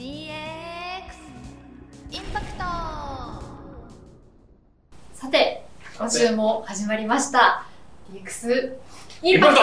DX インパクトさて、今週も始まりました。DX インパクト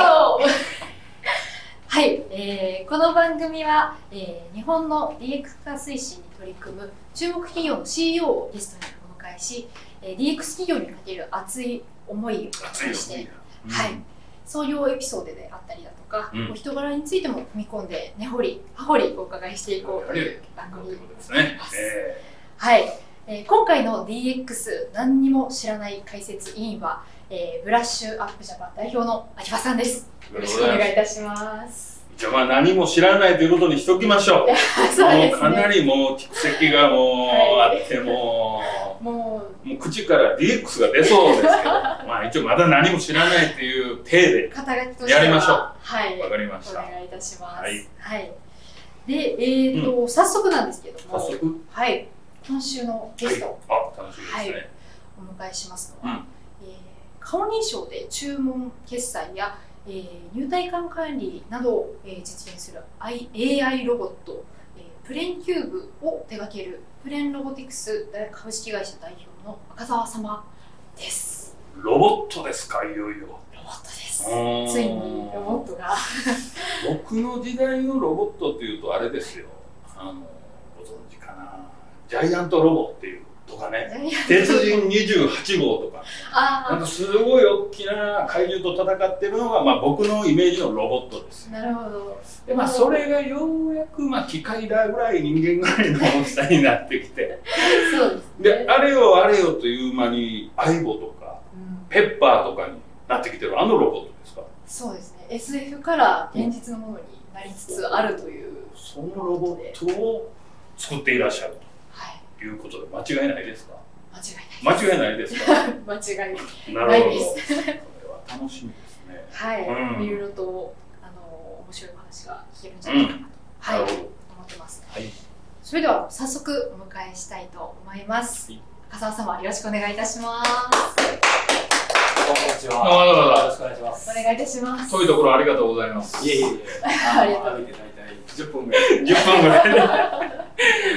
はい、えーこの番組は、えー日本の DX 化推進に取り組む注目企業の CEO をゲストにお迎えし、えー DX 企業にかける熱い思いを熱いして、よはい、創業エピソードであったりだとか、うんお人柄についても踏み込んで根掘り葉掘りお伺いしていこうという番組ですね。えはい、えー今回の DX 何にも知らない解説委員は、えーブラッシュアップジャパン代表の秋葉さんです。ーよろしくお願いいたします。じゃあまあ何も知らないということにしときましょう。そうね。もうかなりもう蓄積がもうあはいってももう、もう口から DX が出そうですけど、まあ一応まだ何も知らないという体でやりましょうはい。わかりました。お願いいたします。はい。はい。で、えっ、と、早速なんですけども、早速、はい、今週のゲストをあ、楽しみですね。お迎えしますのは、うんえー顔認証で注文決済や、えー入退館管理などを、えー実現する AI ロボット、えープレンキューブを手掛けるプレンロボティクス株式会社代表の赤澤様です。ロボットですか、いよいよ。ロボットです。つついにロボットが。僕の時代のロボットっていうとあれですよ。あの、ご存知かな。ジャイアントロボっていうとかね。鉄人28号とか。なんあかすごい大きな怪獣と戦ってるのが、まあ、僕のイメージのロボットですあ、なるほど。でまあそれがようやく、まあ、機械だぐらい人間ぐらいの大きさになってきてそうですね。であれよあれよという間に相棒とかうんペッパーとかになってきてるあのロボットですか？そうですね。SF から現実のものになりつつあるという。そのロボットを作っていらっしゃるはい。うことで間違いないですか？間違いない。間違いないですか？間違いない。です。これは楽しみですね。はい、うん。いろいろとあの面白いお話が聞けるんじゃないかなと、はい、思ってます。はい。それでは早速お迎えしたいと思います。はい。赤澤様よろしくお願いいたします。よろしくお願いします。お願いいたします。遠いところありがとうございます。いえいえ。い。え。ありがとう歩いて大体10分ぐらい。10分ぐらい。で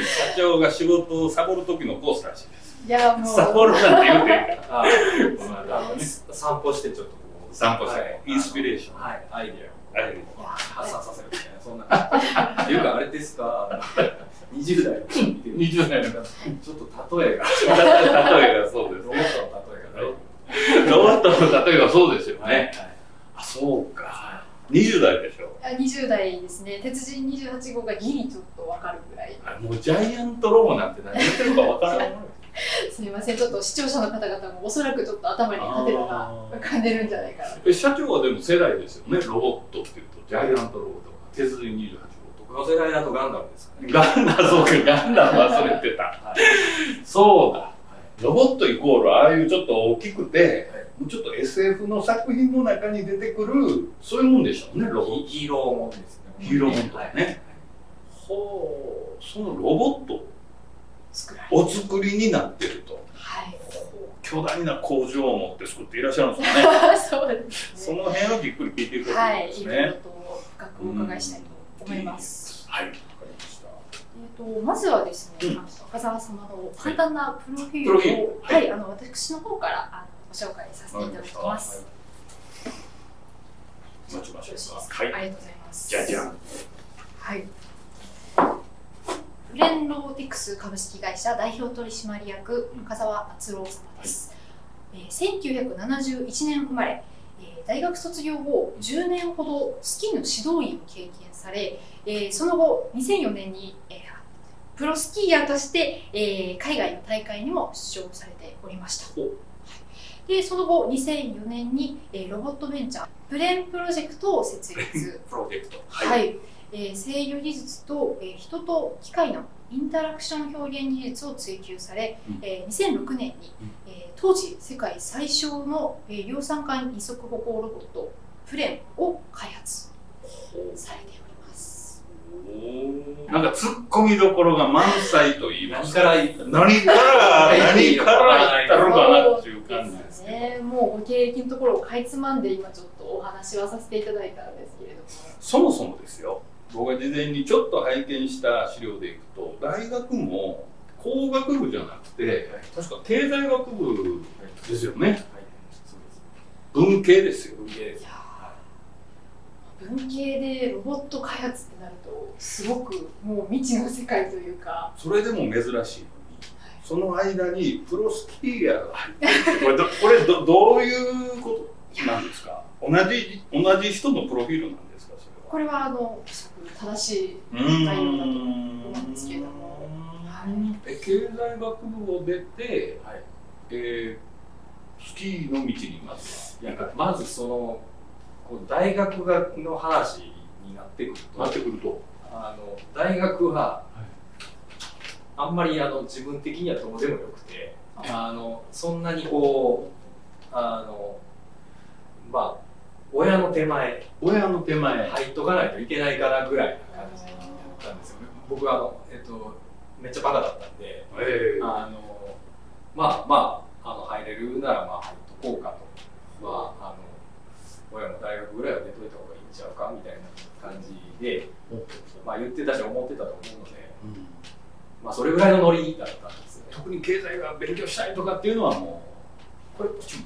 社長が仕事をサボる時のコースらしいです。いやもう。サボるなんて言うて。いいかあこの間あの散歩してちょっとこう。散歩して。はい。インスピレーション。はい、アイデアイデア。をこう発散させるみたいな。そんな。っていうかあれですか？あの20代の人見てる20代の方。ちょっと例えが。例えがそうです。ロボットの例えが。ね。ロボットの例えがそうですよはい。ねあそうか。20代でしょ。あ20代ですね。鉄人28号がギリちょっとわかるぐらい。あもうジャイアントロボなんて何言ってるかわからない。すみません。ちょっと視聴者の方々もおそらくちょっと頭にハテナが浮かんでるんじゃないかな。え社長はでも世代ですよね。ロボットっていうとジャイアントロボとか鉄人28僕の世代だとガンダムですかね。号とかガンダムそうかガンダム忘れてた。はい。そうだ。はいロボットイコールああいうちょっと大きくて、はいもうちょっと SF の作品の中に出てくるそういうもんでしょうねロボット。ヒーローもんですね。ヒーローもんとかね。はいほうそのロボットお作りになってると。はい。巨大な工場を持って作っていらっしゃるんですよね。そうですそね。の辺をじっくり聞いていくとはい、ですいろいと深くお伺いしたいと思います。はい。わかりましたえっとまずはですね、うんあの赤澤様の簡単なプロフィールを、ルは、はいいあの私の方からあのご紹介させていただきます。待ちましょうか。か？はいありがとうございます。じゃじゃんはい。フレンロボティクス株式会社代表取締役うん赤澤敦郎様です。えー1971年生まれ、えー大学卒業後10年ほどスキーの指導員を経験され、えーその後2004年に、えープロスキーヤーとして、えー海外の大会にも出場されておりました。でその後2004年に、えーロボットベンチャープレンプロジェクトを設立。プロジェクト。はい、えー制御技術と、えー人と機械のインタラクション表現技術を追求され、うん。えー2006年に、えー当時世界最小の、えー量産化二足歩行ロボットフレンを開発されております。なんか突っ込みどころが満載と言います何から何から何から言ったのかなっていう感じですね、もうご経歴のところをかいつまんで今ちょっとお話はさせていただいたんですけれども。そもそもですよ。僕が事前にちょっと拝見した資料でいくと大学も工学部じゃなくて確か経済学部ですよね。文系ですよ。文系です。いやは文系でロボット開発ってなるとすごくもう未知の世界というか、それでも珍しいのにその間にプロスキーヤーが入ってるこれど これどどういうことなんですか？同じ同じ人のプロフィールなんですか？それはこれはあの正しい内容だと思うんですけれども。え経済学部を出て、い。はい。えースキーの道にまずいやまずそのこう大学がの話になってくると。はなってくるとあの大学は、あんまりあの自分的にはどうでもよくてあのそんなにこうあのまあ親の手前親の手前、入っとかないといけないからぐらいな感じだったんですよね。僕はあの、えっと、めっちゃバカだったんでえーあのまあまああの入れるならまあ入っとこうかと。まああの親も大学ぐらいは出といた方がいいんちゃうかみたいな感じで、まあ、言ってたし思ってたと思うので、うん。まあ、それぐらいのノリだったんですよね。特に経済が勉強したいとかっていうのはもうこれっちも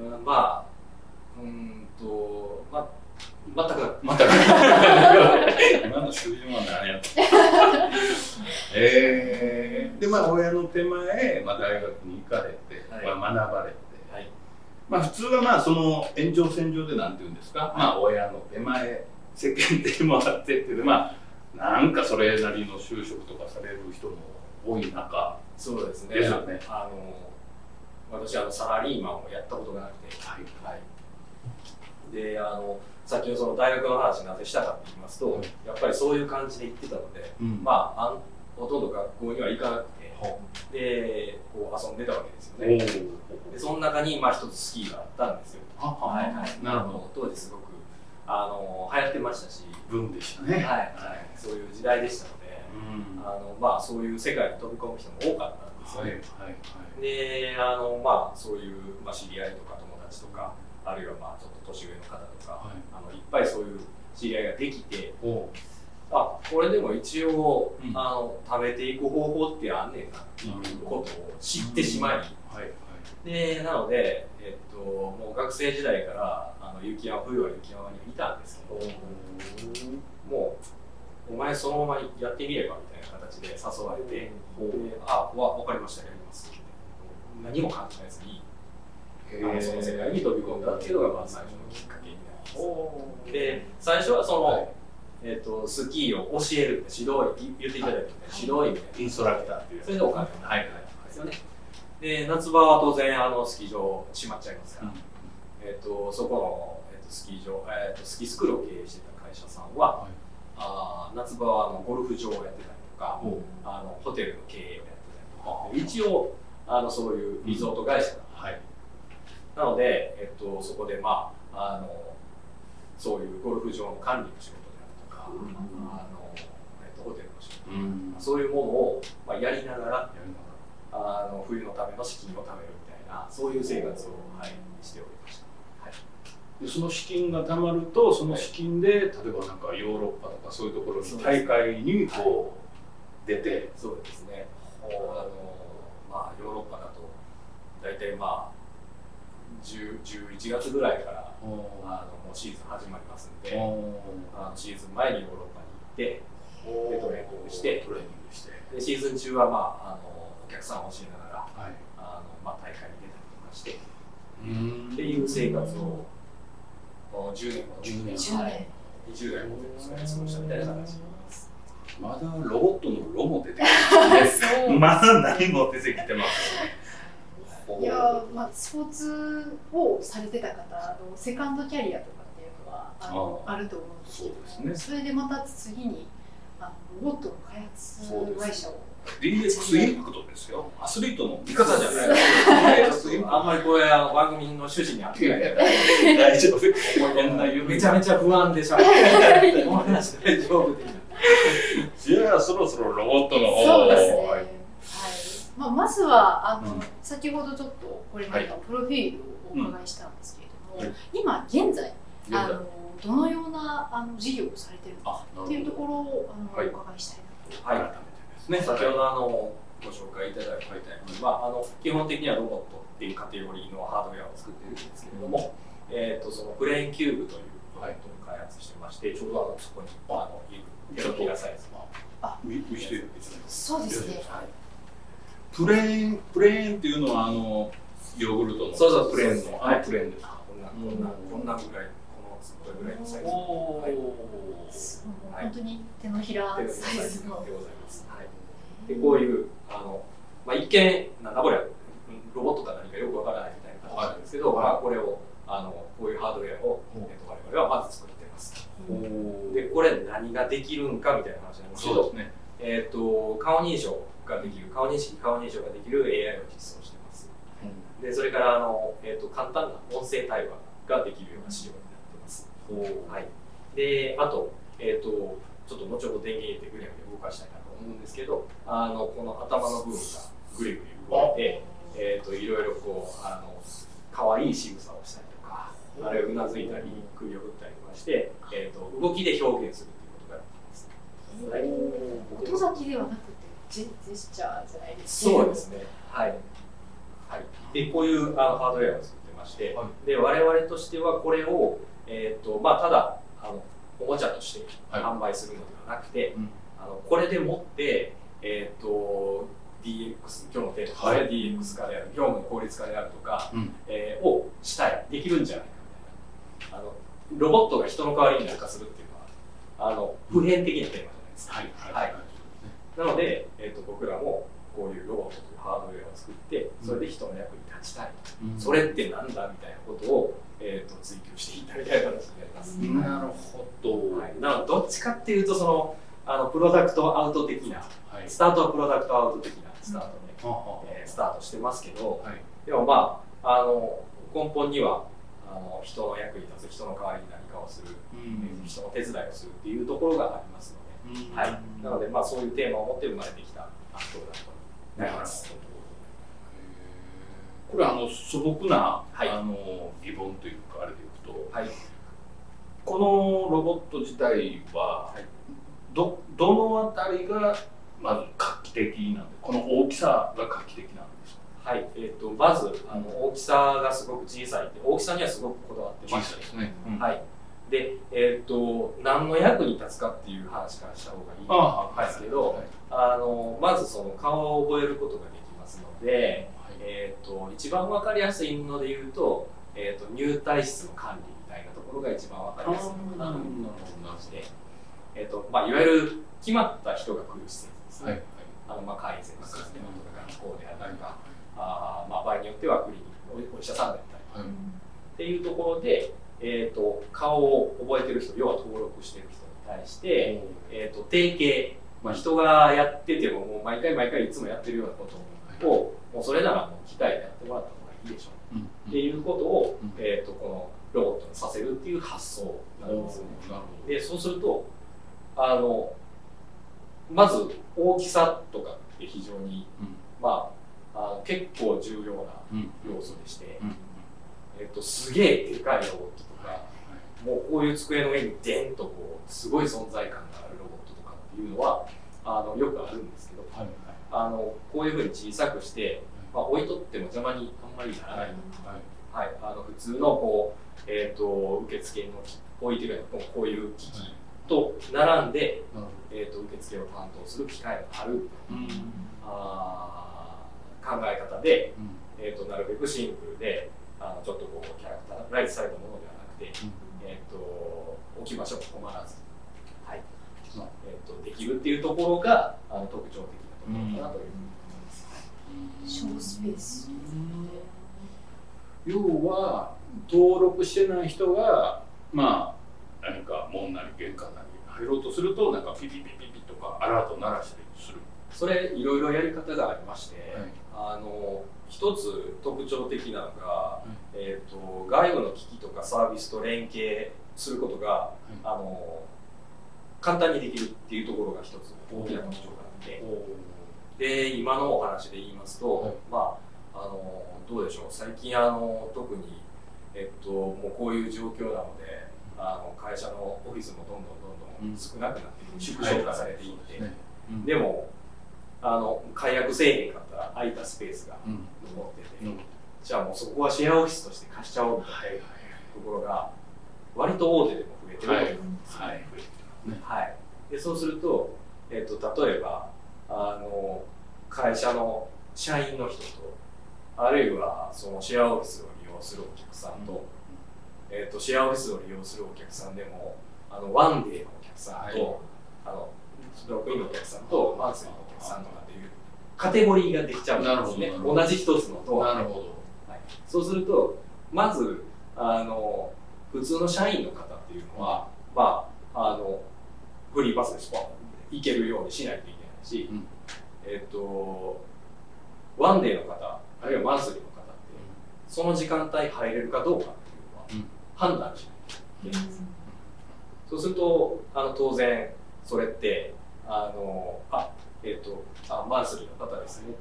うんまあうーんとま全く。なく。今の囚人は何やった？えー、でまあ親の手前、まあ、大学に行かれて、はい。まあ、学ばれて。はい。まあ普通はまあその延長線上でなんて言うんですか、まあ親の手前世間でもあってっていうまあなんかそれなりの就職とかされる人も多い中。そうですね。ですよね。あの私あのサラリーマンをやったことがなくて。はい。はい、であのさっきのその大学の話なぜしたかって言いますと、はい。やっぱりそういう感じで行ってたので、うん。まああんほとんど学校には行かなくてほでこう遊んでたわけですよおねー。でその中にまあ一つスキーがあったんですよ。はいはい。なるほど。当時すごくあの流行ってましたし、文でしたはい。ねはい、そういう時代でしたので、うん。あのまあそういう世界に飛び込む人も多かったんですよ。はいね、はい。であのまあそういう、まあ、知り合いとか友達とかあるいはまあちょっと年上の方とか、はい。あのいっぱいそういう知り合いができておあこれでも一応、うん。あの食べていく方法ってあんねんなっていうことを知ってしまい、はいはいでなので、えっと、もう学生時代からあの雪山冬は雪山にいたんですけどもうお前そのままやってみればみたいな形で誘われて、であわ分かりましたやりますって何も考えずにあのその世界に飛び込んだっていうのがまあ最初のきっかけになります。で最初はその、はいえっとスキーを教える指導員言っていただいて、指導員みたいなインストラクターっていうそれでお金を。はいはいですよね。で夏場は当然あのスキー場閉まっちゃいますから、えっとそこの、えっとスキー場、えっとスキースクールを経営してた会社さんは、はい。あー夏場はあのゴルフ場をやってたりとか、おあのホテルの経営をやってたりとか、一応あのそういうリゾート会社はい。なので、えっと、そこでまああのそういうゴルフ場の管理の仕事であるとか、あのえっと、ホテルの仕事、うん。そういうものを、まあ、やりながらやりながあの冬のための資金を貯めるみたいなそういう生活を、はい、しておりました。はい。らでその資金が貯まるとその資金で例えばなんかヨーロッパとかそういうところに大会にこう出て。そうですね。あのまあヨーロッパだと大体まあ10 11月ぐらいからあのもうシーズン始まりますんで、あのシーズン前にヨーロッパに行ってでトレーニングしてトレーニングして。でシーズン中はまああのお客さんを教えながらはい。あのまあ大会に出たりとかしてうん。っていう生活をもう10年ほど10年。10はい。20代ほどですね過ごしたみたいな形です。まだロボットのロも出てきてまだ何も出てきてますいやーまあ、スポーツをされてた方のセカンドキャリアとかっていうのはあのああると思うんですけどそうですそれでまた次にあのロボットの開発会社を DX インパクトですよ。アスリートの味方じゃない。あんまりこれあの番組の趣旨に合ってない。大丈夫。めちゃめちゃ不安でしゃべ大丈夫。でじゃあそろそろロボットの方そうですね。ははい。い。まあまずはあの、うん。先ほどちょっとこれまでのプロフィールをお伺いしたんですけれども、はい今現在あのどのようなあの事業をされてるのかあっていうところをあの、はい。お伺いしたいなと。はいですね先ほどあのご紹介いただいたみたいに、まあ、あの基本的にはロボットっていうカテゴリーのハードウェアを作ってるんですけれども、えー、とそのブレインキューブというロボットを開発してまして、ちょうどあのそこにあのいる手のひらサイズのあ見見せてそうです。ね。はい。ブレインブレインっていうのはあのヨーグルトのそうそうプレーンのあはいプレーンです。かこんなこんなこんなぐらいこのこれぐらいのサイズ。おはい。本当に手のひら手のひらサイズの。でございます。はい、でこういうあの、まあ、一見なんだこれロボットか何かよくわからないみたいな形なんですけど、はい。まあ、これをあのこういうハードウェアを、えっと、我々はまず作ってます。おでこれ何ができるんかみたいな話なんですけどね。えっと顔認証ができる顔認識顔認証ができる AI を実装してます。でそれからあの、えっと簡単な音声対話ができるような仕様になってます。はい、であと,、えー、とちょっと後ほど電源入れてぐりゃぐりゃ動かしたいなと思うんですけどあのこの頭の部分がぐりぐり動いて、えー、といろいろこうあの可愛い仕草をしたりとかあるいはうなずいたり首を振ったりとかして、えー、と動きで表現するということができます。はい音先ではなくてジェスチャーじゃないですそうですね。はい。はい。で、こういうあのハードウェアを作ってまして、はで、我々としてはこれを、えっ、と、まあ、ただ、あの、おもちゃとしてはい販売するのではなくて、うんあの、これでもって、えっ、と、DX、今日のテーマはい。ですね、DX 化である、業務の効率化であるとか、うん。えーをしたい、できるんじゃないかみたいな。あの、ロボットが人の代わりに何かするっていうのは、あの、普遍的なテーマじゃないですか。はいはい。なので、えー、と僕らもこういうロボットというハードウェアを作ってそれで人の役に立ちたい、うん。それってなんだみたいなことを、えー、と追求していったみたいな話になります、なるほど。はい、などっちかっていうとそのあのプロダクトアウト的なはい。スタートはプロダクトアウト的なスタートで、ははえースタートしてますけどはい。でもまああの根本にはあの人の役に立つ人の代わりに何かをする、うん。人の手伝いをするっていうところがありますので、はい、なので、まあ、そういうテーマを持って生まれてきたプロダクトになります。これはあの素朴な、はい。あの疑問というかあれでいくとはい、このロボット自体は、はいどどのあたりがまず画期的なんでこの大きさが画期的なんですか？はい。えー、とまずあの大きさがすごく小さいって大きさにはすごくこだわってましてですね、はい。でえー、と何の役に立つかっていう話からした方がいいんですけど、あのまずその顔を覚えることができますので、えー、と一番わかりやすいので言うと,、えー、と入退室の管理みたいなところが一番わかりやすいのかなと思いまして、えーとまあ、いわゆる決まった人が来る施設ですね、はい。あのまあ会員制のシステムとか学校であったりとか、あーまあ、場合によってはクリニックおお医者さんだったりはいっていうところで、えー、と顔を覚えてる人要は登録してる人に対して、えー、と定型、まあ、人がやっててももう毎回毎回いつもやってるようなことをもうそれならもう機械でやってもらった方がいいでしょう。うん。っていうことを、うん。えー、とこのロボットにさせるっていう発想なんですよね。でそうするとあのまず大きさとかって非常に、まあ、あの結構重要なうん。要素でして、うん。えっと、すげえでかいロボットとか、もうこういう机の上にデンとこうすごい存在感があるロボットとかっていうのはあのよくあるんですけどはい。あのこういうふうに小さくして、まあ、置いとっても邪魔にあんまりならない、はい。あの普通のこう、えー、と受付の置いてるようなこういう機器と並んで、えー、と受付を担当する機械がある。うん。あー考え方で、うん。えー、となるべくシンプルであのちょっとこうキャラクターライズされたものではなくて、えー、と置き場所も困らず、はい。えー、とできるっていうところがあの特徴的なところかなというふうに思います。小スペース。要は登録してない人がまあ何か門なり玄関なり入ろうとするとなんかピピピピピとかアラート鳴らしたりする。それいろいろやり方がありまして、はい。あの一つ特徴的なのが、えー、と外部の機器とかサービスと連携することが、あの簡単にできるっていうところが一つ大きな特徴があって。で今のお話で言いますと、はい。まああのどうでしょう。最近あの特に、えっと、もうこういう状況なのであの会社のオフィスもどんどんどんどん少なくなって縮小化されていって、でもあの解約せえへんかったら空いたスペースがうん残ってて、うん。じゃあもうそこはシェアオフィスとして貸しちゃおうみたいなはいはいところが割と大手でも増えてると思うんですよ。はい。ねはい、でそうすると、えっと例えばあの会社の社員の人とあるいはそのシェアオフィスを利用するお客さんと,、えっとシェアオフィスを利用するお客さんでもあのワンデーのお客さんと、はい。あのロックインのお客さんとマンスリーのお客さんとかっていうカテゴリーができちゃうんですね。同じ一つのドア。なるほど。はい、そうするとまずあの普通の社員の方っていうのは、まあ、あのフリーパスでスポン行けるようにしないといけないし、うん。えっとワンデーの方あるいはマンスリーの方ってその時間帯入れるかどうかっていうのはうん判断しないといけないです、そうするとあの当然それってあのあえっとあマンスリーの方ですね。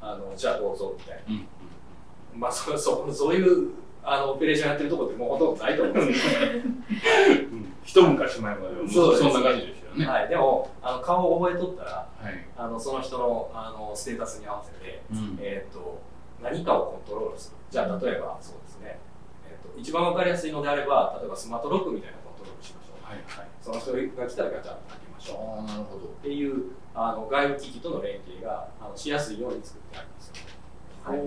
あのじゃあどうぞみたいな。うん。まあ、そそそういうあのオペレーションやってるところってもうほとんどないと思うんですけど、うん。一昔前まではもうそんな感じでしたよね。はい、でもあの顔を覚えとったらはい。あのその人のあのステータスに合わせて、うん。えー、と何かをコントロールする。じゃあ例えばそう一番わかりやすいのであれば例えばスマートロックみたいなコントロールしましょう、はいはい。その人が来たらガチャッと開けましょう。ああなるほど。っていうあの外部機器との連携があのしやすいように作ってあるんです。よ、はい、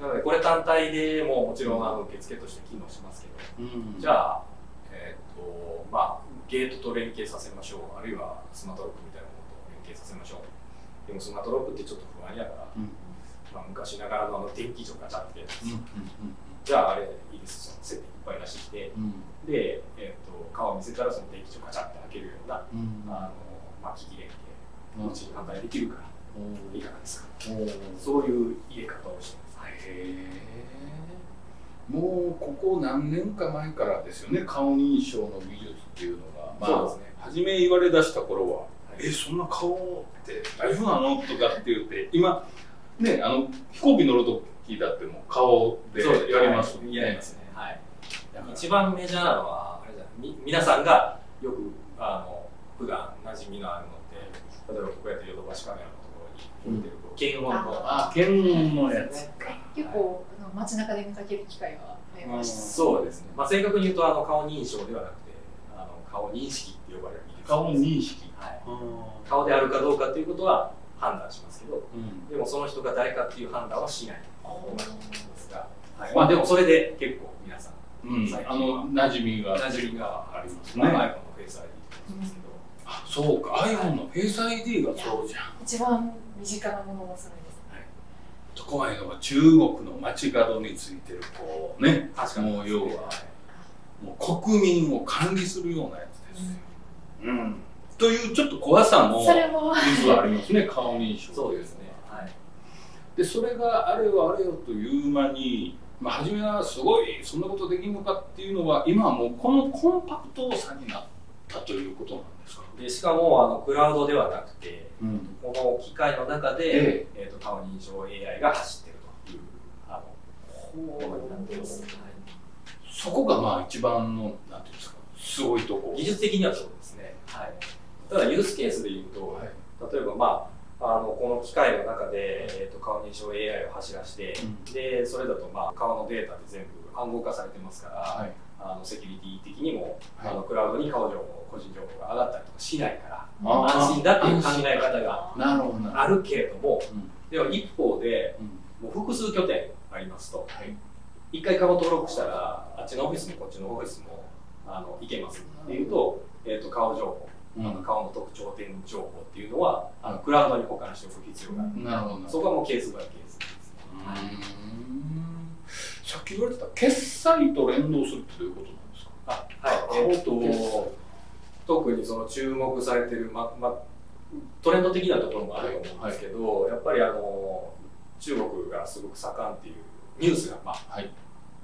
なのでこれ単体でももちろんあの受付として機能しますけど。うん。じゃあ、えーとまあ、ゲートと連携させましょう、あるいはスマートロックみたいなものと連携させましょう。でもスマートロックってちょっと不安やから、うん。まあ、昔ながらのあの電気所ガチャってやつ、うんうんじゃああれいいです、その設定いっぱい出してきて、うん。で、えー、と顔を見せたらその電気所ガチャって開けるような、うん。あのまあ、機器連うん。携、うちに簡単にできるから、おいかがですか。おそういう入れ方をしてます。もうここ何年か前からですよね。顔認証の技術っていうのが、まあそうですね。初め言われ出した頃は「はいえそんな顔って大丈夫なの?」とかって言って今ねあの飛行機乗る時だってもう顔でやりますね。やりますね。はい。一番メジャーなのはあれじゃみ皆さんがよくあの普段馴染みのあるのって例えばこうやってヨドバシカメラのところに置いてるこう検温の。あ検温のやつ。か結構あの街中で見かける機会が増えました。そうですね、まあ、正確に言うとあの顔認証ではなくてあの顔認識って呼ばれる顔認識。はい、う顔であるかどうかっていうことは判断しますけど。ん。でもその人が誰かっていう判断はしないですが、はい。まあまあ、でもそれで結構皆さんうん。あの馴染みが。馴染みがありますね。iPhone のフェイス ID ですけど、あそうか。iPhone のフェイス ID がそうじゃん。一番身近なものもそれです。怖いのが中国の街角についてるこうね。確かに。もう要はもう国民を管理するようなやつですよ、うん、というちょっと怖さも実はありますね。顔認証。そうですね、はい、でそれがあれよあれよという間に、まあ、初めはすごいそんなことできるのかっていうのは今はもうこのコンパクトさになったということなんですか、でしかもあのクラウドではなくてうん、この機械の中で、ええ。ー、と顔認証 AI が走ってるというあのなっています、はいそこがまあ一番のなんていうんですかすごいとこ。技術的にはそうですね、はい、ただユースケースで言うと、はい。例えば、まあ、あのこの機械の中で、えー、と顔認証 AI を走らせて、うん。でそれだと、まあ、顔のデータって全部暗号化されてますから、はい。あのセキュリティ的にも、はい。あのクラウドに顔情報個人情報が上がったりとかしないから安心だっていう考え方があるけれどもうん。では一方でうん。もう複数拠点ありますとはい。一回顔登録したらあっちのオフィスもこっちのオフィスもあの行けますっていうと,、えー、と顔情報、うんあの顔の特徴点情報っていうのはあのクラウドに保管しておく必要がある、なるほど。なそこはもうケースバイケースです。ね、うんさっき言われてた決済と連動するってどういうことなんですか？あはい。えっ、と特にその注目されてる、まま、トレンド的なところもあると思うんですけど、やっぱりあの中国がすごく盛んっていうニュースが、まあ、はい。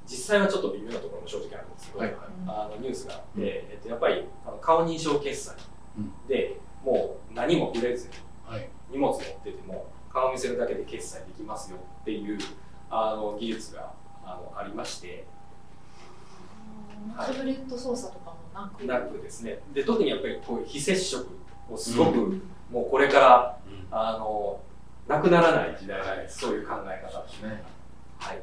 実際はちょっと微妙なところも正直あるんですけど、はい。あのニュースがあって、うん。えっと、やっぱりあの顔認証決済で、もう何も触れずにはい。荷物持ってても顔見せるだけで決済できますよっていうあの技術があのありまして、タブレット操作とかもなく？なくですね。で特にやっぱりこういう非接触をすごく、もうこれからあのなくならない時代なんです、そういう考え方ですね。はい、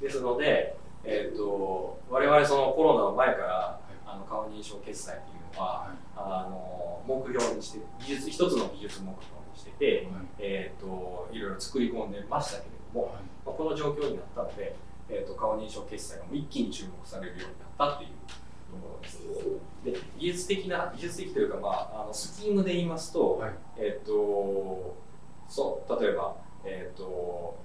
ですので、えー、と我々そのコロナの前から、あの顔認証決済っていうのは、あの目標にして技術一つの技術目標にしてて、えー、といろいろ作り込んでましたけれども、まあ、この状況になったので、えー、と顔認証決済が一気に注目されるようになったっていうところです。で技術的な技術的というか、まあ、あのスキームで言いますと,、はい。えっとそう例えば、えっと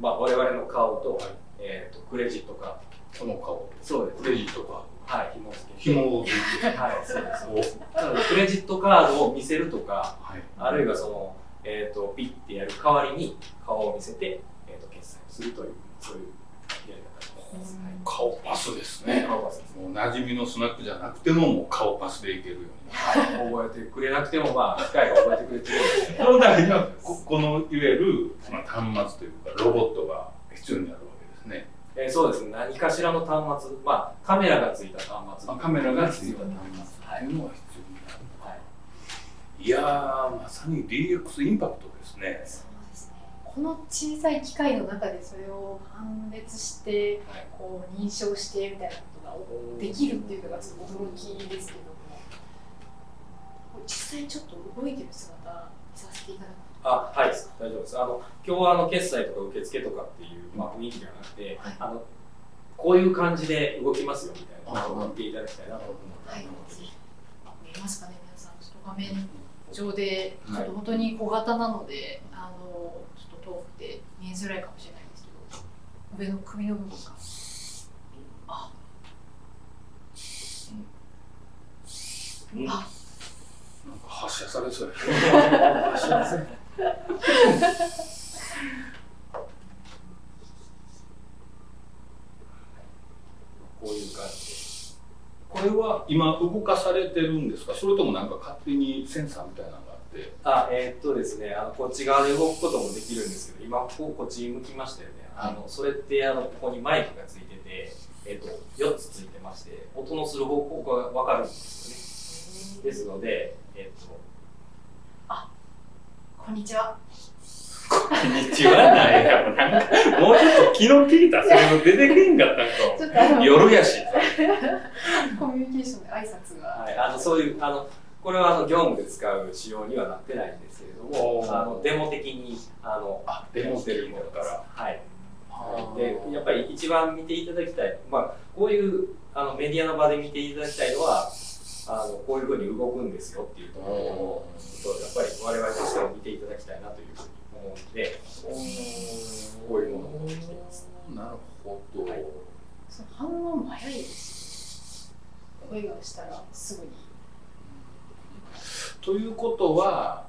まあ、我々の顔と,、えっとクレジットカーその顔。ドそうです。クレジットかドはい。紐付けて。紐を付いて。はいそうですなのでクレジットカードを見せるとかはい。あるいはその、えっとピッてやる代わりに顔を見せて、えっと決済をするというそういうやり方になりま顔パスですね。顔パスです。もう馴染みのスナックじゃなくてももう顔パスでいけるように。はい、覚えてくれなくても、まあ、機械が覚えてくれてる ので、そのためにはここのいわゆる、まあ、端末というかロボットが必要になるわけですね、えーそうですね、何かしらの端末、まあ、カメラがついた端末、まあ、カメラがついたは端末っていうのが必要にな。る、い、い、やーまさに DX インパクトですね。そうですね。この小さい機械の中でそれを判別してはいこう認証してみたいなことができるっていうのがすごく驚きですけども。実際ちょっと動いてる姿見させていただくあはい、大丈夫です。あの今日はあの決済とか受付とかっていう、まあ、雰囲気ではなくて、はい。あのこういう感じで動きますよみたいなことを言っていただきたいなと思ってはい、ぜひ見えますかね、皆さん、ちょっと画面上で、ちょはいっと本当に小型なので、あのちょっと遠くて見えづらいかもしれないんですけど、上の首の部分が。あ、うん。あ。なんか発射されそうや 発射されこういう感じで。これは今動かされてるんですか？それともなんか勝手にセンサーみたいなのがあってあえーっとですね、あのこっち側で動くこともできるんですけど、今こうこっち向きましたよね。あのそれってあのここにマイクがついてて、えーっと4つついてまして、音のする方向がわかるんですよね。ですので、えーっとこんにちは。こんにちはなんやろなんかもうちょっと気の利いたそれも出てけんかったんちょっとあの夜やし コミュニケーションで挨拶が。はい、あのそういうあのこれはあの業務で使う仕様にはなってないんですけれどもあのデモ的にあのあデモしてるものからはい。でやっぱり一番見ていただきたい、まあ、こういうあのメディアの場で見ていただきたいのはあのこういうふうに動くんですよっていうところをちょっとやっぱり我々としても見ていただきたいなというふうに思うのでこういうものを持ってきています。なるほど、はいその反応も早いですし、声がしたらすぐに。ということは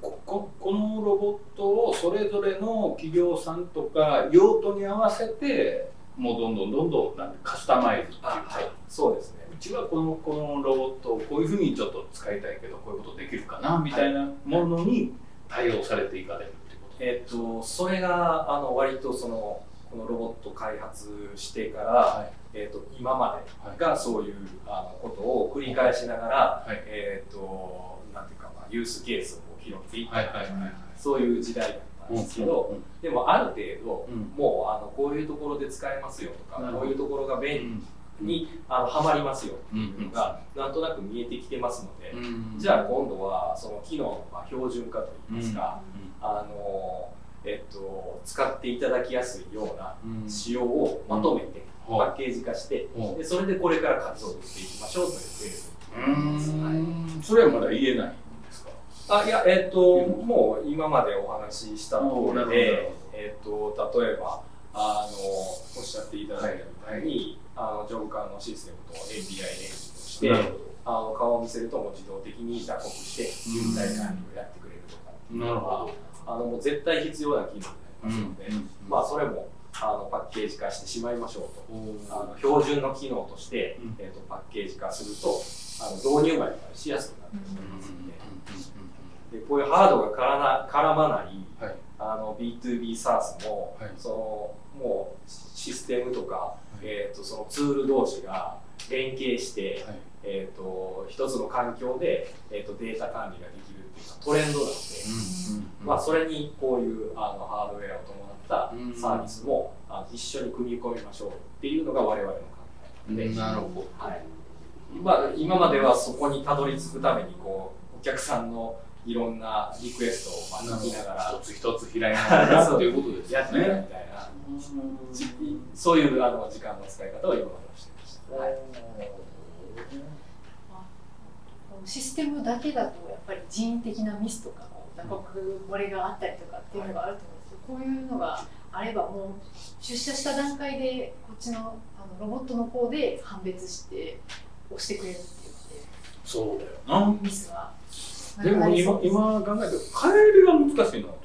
こここのロボットをそれぞれの企業さんとか用途に合わせてもうどんどんどんどんなんてカスタマイズっていうか、あはい、そうですね。うちはこのこのロボットをこういうふうにちょっと使いたいけどこういうことできるかなみたいなものに対応されていかれるってことえっとそれがあの割とそのこのロボット開発してから、はい。えっと今までがそういうあのことを繰り返しながら、はい。えっとなんていうか、まあ、ユースケースを拾っていった、はいはいはいはい。そういう時代だったんですけど、でもある程度、うん。もうあのこういうところで使えますよとかなるほど。こういうところがうん。便利に、あのはまりますよ。っていううん。のが、なんとなく見えてきてますので、うんじゃあ今度はその機能のまあ標準化といいますか、うあのえっと、使っていただきやすいような仕様をまとめて、う。んパッケージ化して、でそれでこれから活動をしていきましょうというフェーズうーん。それはまだ言えないんですか？あいや、えっと、もう今までお話しした通りで、えっと、例えばあのおっしゃっていただいたみたいに、あの上官のシステムと API 連携としてあの顔を見せるともう自動的に打刻して渋滞管理をやってくれるとかっていう。のはあのもう絶対必要な機能になりますので、まあそれもあのパッケージ化してしまいましょうと。あの標準の機能として、うん。えー、とパッケージ化するとあの導入までしやすくなってくるんですので。でこういうハードが絡な絡まないはい。あの B2B サースも、はい。そのもうシステムとか、えー、とそのツール同士が連携して、はい。えー、と一つの環境で、えー、とデータ管理ができるっていうのはトレンドなので、まあ、それにこういうあのハードウェアを伴ったサービスも、あの一緒に組み込みましょうっていうのが我々の考えで、なるほど。はい。まあ、今まではそこにたどり着くためにこうお客さんのいろんなリクエストをまあ聞きながら一つ一つ開いながらっていうことですよやってみたいな、じそういうあの時間の使い方を今まではしてました。はい。システムだけだとやっぱり人為的なミスとか打刻漏れがあったりとかっていうのがあると思うんですけど、こういうのがあればもう出社した段階でこっちのあのロボットの方で判別して押してくれるっていうそうだよな。のでミスがなでも今今考えて帰りが難しいなと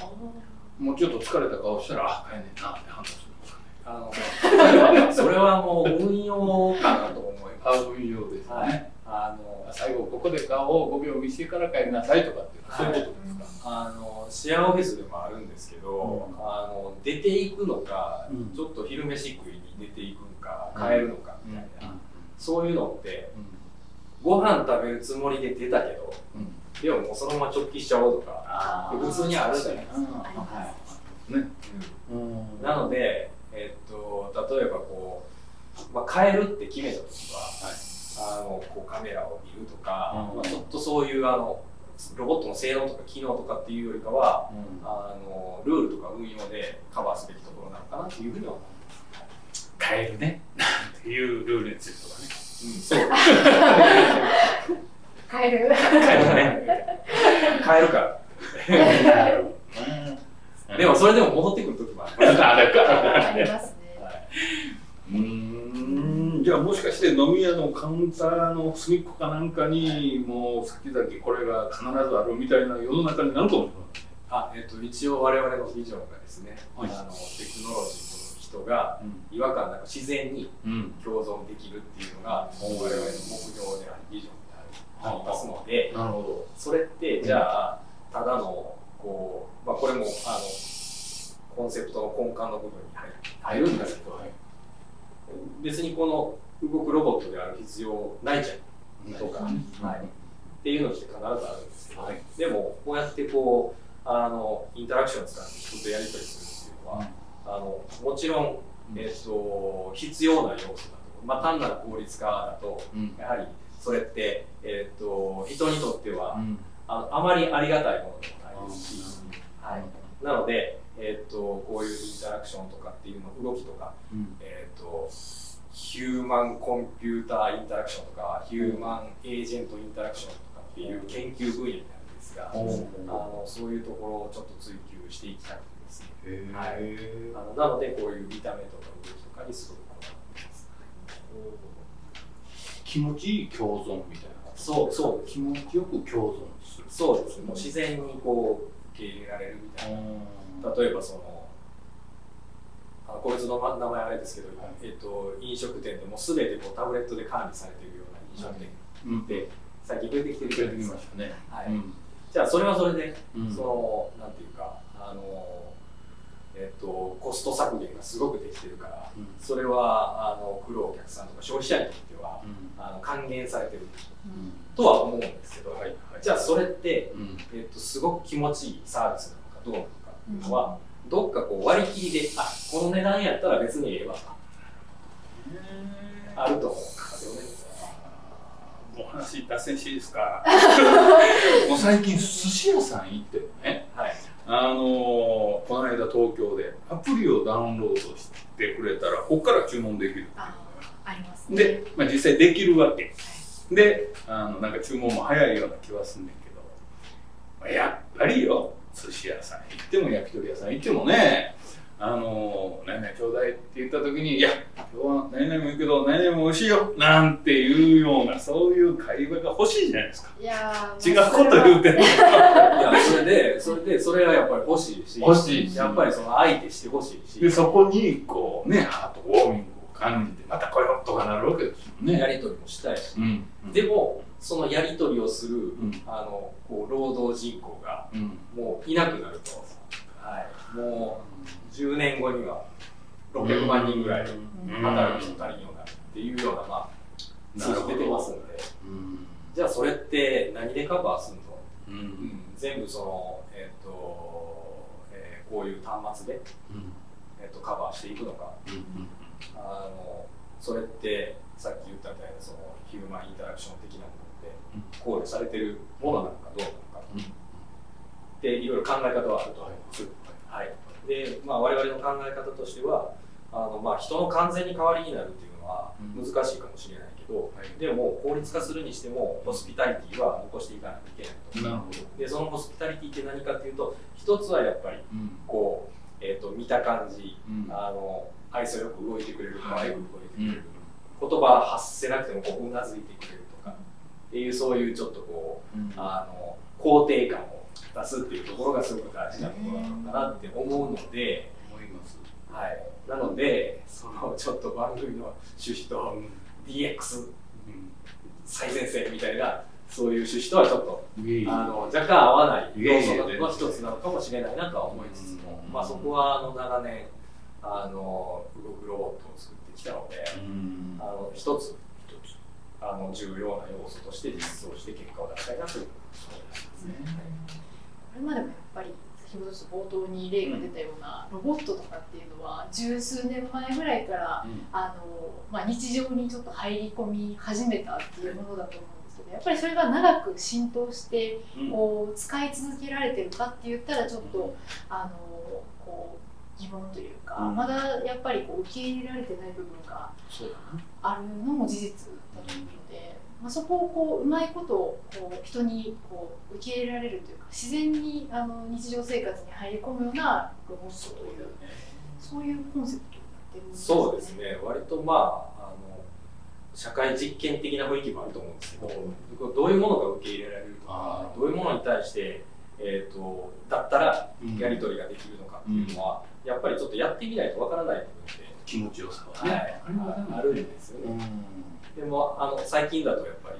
思うもうちょっと疲れた顔したらあ帰んねんなって判断するんですかね。あのそれはそれはもう運用かなと思いハます。運用ですよはい。ね、あの最後ここで顔を5秒見せてから帰りなさいとかっていうのはそういうことですか、あのシェアオフィスでもあるんですけど、うん。あの出ていくのか、うん。ちょっと昼飯食いに出ていくのか、帰るのかみたいな、そういうのってご飯食べるつもりで出たけどうん。でももうそのまま直帰しちゃおうとか、普通にあるじゃないですか。あります。ね、うん。なので、えっと例えばこう、まあ、変えるって決めた時は、あのこうカメラを見るとか、うん。まあ、ちょっとそういうあのロボットの性能とか機能とかっていうよりかはあのルールとか運用でカバーすべきところなのかなというふうには思帰るね。なんていうルールについてとかね。う、そう。変える帰るね変えるから。でもそれでも戻ってくる時もありますあれか。ありますね。うーん。じゃあもしかして飲み屋のカウンターの隅っこかなんかにもう先々これが必ずあるみたいな世の中になるかもしあ、えっと、一応我々のビジョンがですね、はい。あのテクノロジーと人がれ違和感なく自然に共存できるっていうのが我々の目標でありビジョンでありますのでなるほそれってじゃあただのこう、まあ、これもあのコンセプトの根幹の部分に入る。入るんだけど、別にこの動くロボットである必要ないじゃん。どとか、はい、っていうのって必ずあるんですけど、はい。でもこうやってこうあのインタラクションを使って人とやり取りするっていうのは、あのもちろん、えっと必要な要素だと、まあ、単なる効率化だとうん。やはりそれって、えっと人にとっては、うん。あのあまりありがたいものでもないですし、はい、なので、えっとこういうインタラクションとかっていうの動きとか、うん。えっとヒューマンコンピューターインタラクションとかヒューマンエージェントインタラクションとかっていう研究分野になるんですが、あのそういうところをちょっと追求していきたいですね。へーはいあのなのでこういう見た目とか動きとかにすごくこだわってます。気持ちいい共存みたいなそうそう気持ちよく共存するそうです。もう自然にこう受け入れられるみたいな。例えばそのあこいつの名前あれですけど、はいえっと飲食店でもすべてこうタブレットで管理されているような飲食店うんで最近増えてきてるじゃないですか出てきま。したねはいうんじゃあそれはそれで、うんそのなんていうかあのえっとコスト削減がすごくできてるから、うん。それはあの来るお客さんとか消費者にとってはうん。あの還元されてるうん。とは思うんですけど、はいはい。じゃあそれって、うん。えっとすごく気持ちいいサービスなのかどうなのかっていうのは、どっかこう割り切りであこの値段やったら別にええわあると思うんですよね。お話脱線していいですか？もう最近寿司屋さん行ってもね。はいあのーこの間東京でアプリをダウンロードしてくれたらここから注文できる。あありますね。で、まあ、実際できるわけ。であのなんか注文も早いような気はすんねんけど、まあやっぱりよ寿司屋さん行っても焼き鳥屋さん行ってもねあの何々ちょうだいって言った時に「いや今日は何々も言うけど何々も美味しいよ」なんていうようなそういう会話が欲しいじゃないですか。いや違うこと言うてんの。いやそれでそれでそれはやっぱり欲しいし欲しいし。やっぱりその相手してほしいし。でそこにこうねハートウォーミングを感じてまた来ようとかなるわけですよね。やり取りもしたいし、うん。でもそのやり取りをする、ん。あのこう労働人口がうん。もういなくなると、はい、もう10年後には600万人ぐらいうん。働く人足りんようになるっていうような、まあ、数字出てますんで、うんじゃあそれって何でカバーするの、ううん。ん、全部その、えっとえーこういう端末で、うん。えっとカバーしていくのか？うんあのそれってさっき言ったみたいなそのヒューマンインタラクション的なものって考慮されてるものなのかどうなのかうん。っていろいろ考え方はあると思います。はい、で、まあ、我々の考え方としてはあの、まあ、人の完全に代わりになるっていうのはうん。難しいかもしれないけど、はい。でも効率化するにしてもホスピタリティは残していかないといけないとなるほど。でそのホスピタリティって何かっていうと一つはやっぱりうん。こう、えー、と見た感じうん。あの愛想よく動いてくれる可愛く動いてくれる、うん言葉発せなくてもこううなずいてくれるとかっていうそういうちょっとこううん。あの肯定感を出すっていうところがすごく大事なところなのかなって思うので、思います。はい、なのでそのちょっと番組の趣旨と DX うん。最前線みたいなそういう趣旨とはちょっとあの若干合わない要素の一つなのかもしれないなとは思いつつも、うん。まあ、そこはあの長年あの動くロボットを作ってきたので、うん。あの一つあの重要な要素として実装して結果を出したいなという。これまでもやっぱり先ほどちょっと冒頭に例が出たようなロボットとかっていうのは十数年前ぐらいからあの、まあ、日常にちょっと入り込み始めたっていうものだと思うんですけどやっぱりそれが長く浸透してうん。こう使い続けられてるかって言ったらちょっとあのこう疑問というか、うん。まだやっぱりこう受け入れられてない部分があるのも事実だと思うので、まあ、そこをこううまいことをこう人にこう受け入れられるというか自然にあの日常生活に入り込むようなロボットというそういうコンセプトになってるんですね。そうですね。割とまああの社会実験的な雰囲気もあると思うんですけど、どういうものが受け入れられるとかどういうものに対して、えー、とだったらうん。やり取りができるのかっていうのは、やっぱりちょっとやってみないとわからない部分気持ちよさはで、ね。はい、あるんですよね。うんでもあの最近だとやっぱり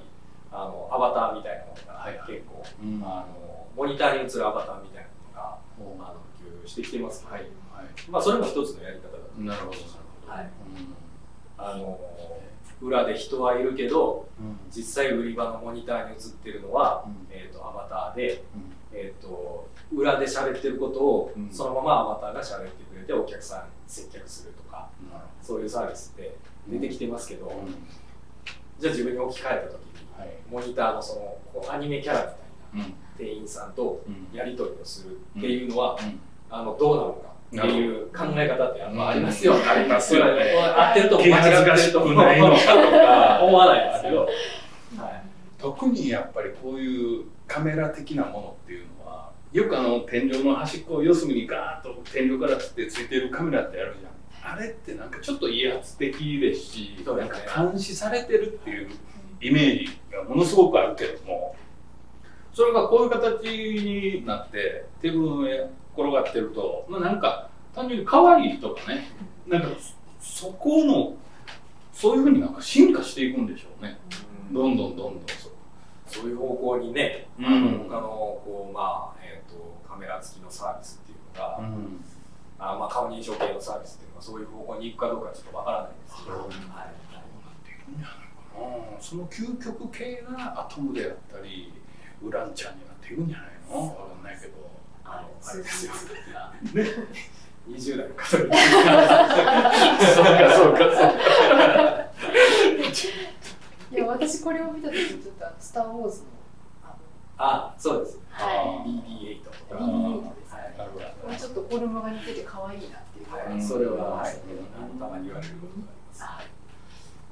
あのアバターみたいなものがはいはい。結構、うん。あのモニターに映るアバターみたいなものがあの普及してきてますので、はいまあ、それも一つのやり方だとなるほどなるほど。はい。うん。あの裏で人はいるけどうん。実際売り場のモニターに映ってるのは、うん。えー、とアバターで、うん。えー、と裏で喋ってることをうん。そのままアバターが喋ってくれてお客さんに接客するとかそういうサービスって出てきてますけど、じゃあ自分に置き換えた時にはい。モニターのそのこうアニメキャラみたいなうん店員さんとうん。やり取りをするっていうのは、うん。あのどうなのかっていう考え方ってやっぱありますよね。ありますよね。合ってるとも間違ってるとも気恥ずかしくないのかとか。思わないですけど。はい。特にやっぱりこういうカメラ的なものっていうのはよくあの天井の端っこを四隅にガーッと天井からつってついてるカメラってあるじゃんあれってなんかちょっと威圧的ですしなんか監視されてるっていうイメージがものすごくあるけども。それがこういう形になってテーブルの上転がってると、まあ、なんか単純に可愛いとかねなんかそこのそういうふうになんか進化していくんでしょうね。どんどんどんどんそう。そういう方向にね、うん。あの他のこう、まあえー、とカメラ付きのサービスっていうのが、うんあまあ、顔認証系のサービスっていうのがそういう方向に行くかどうかちょっとわからないんですけど、そうはい。うん。その究極系がアトムであったりウランちゃんになっていくんじゃないの？わかんないけどあのあそうれですよね。20代の方にそうかそうかそうかいや私これを見た時にちょっとスター・ウォーズのああそうです。のはい。あ BB8 とか、BB8 ですはい。ちょっとフォルムが似てて可愛いなっていう。はい、それは、はい、たまに言われることがあります。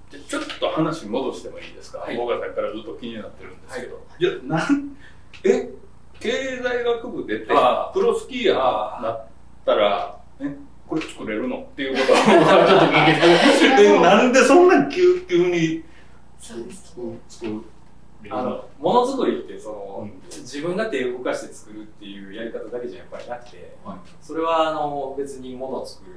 じゃあちょっと話戻してもいいですか、はい。僕がさっきからずっと気になってるんですけど、じゃあなんえ経済学部出てプロスキーヤーなったらえ？これ作れるの？っていうことは ちょっと聞きたい えなんでそんな急急にそうです作る作るあのものづくりってその、うん。自分が手を動かして作るっていうやり方だけじゃやっぱりなくて、はい。それはあの別にものを作る